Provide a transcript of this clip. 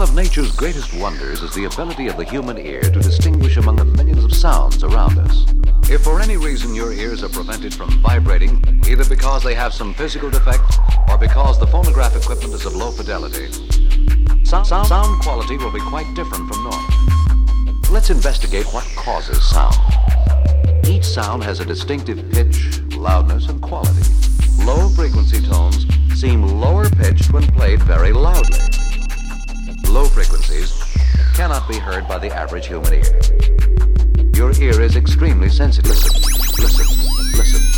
One of nature's greatest wonders is the ability of the human ear to distinguish among the millions of sounds around us. If for any reason your ears are prevented from vibrating, either because they have some physical defect or because the phonograph equipment is of low fidelity, sound, sound, sound quality will be quite different from normal. Let's investigate what causes sound. Each sound has a distinctive pitch, loudness, and quality. Low frequency tones seem lower pitched when played very loudly. Low frequencies cannot be heard by the average human ear. Your ear is extremely sensitive. Listen, listen, listen.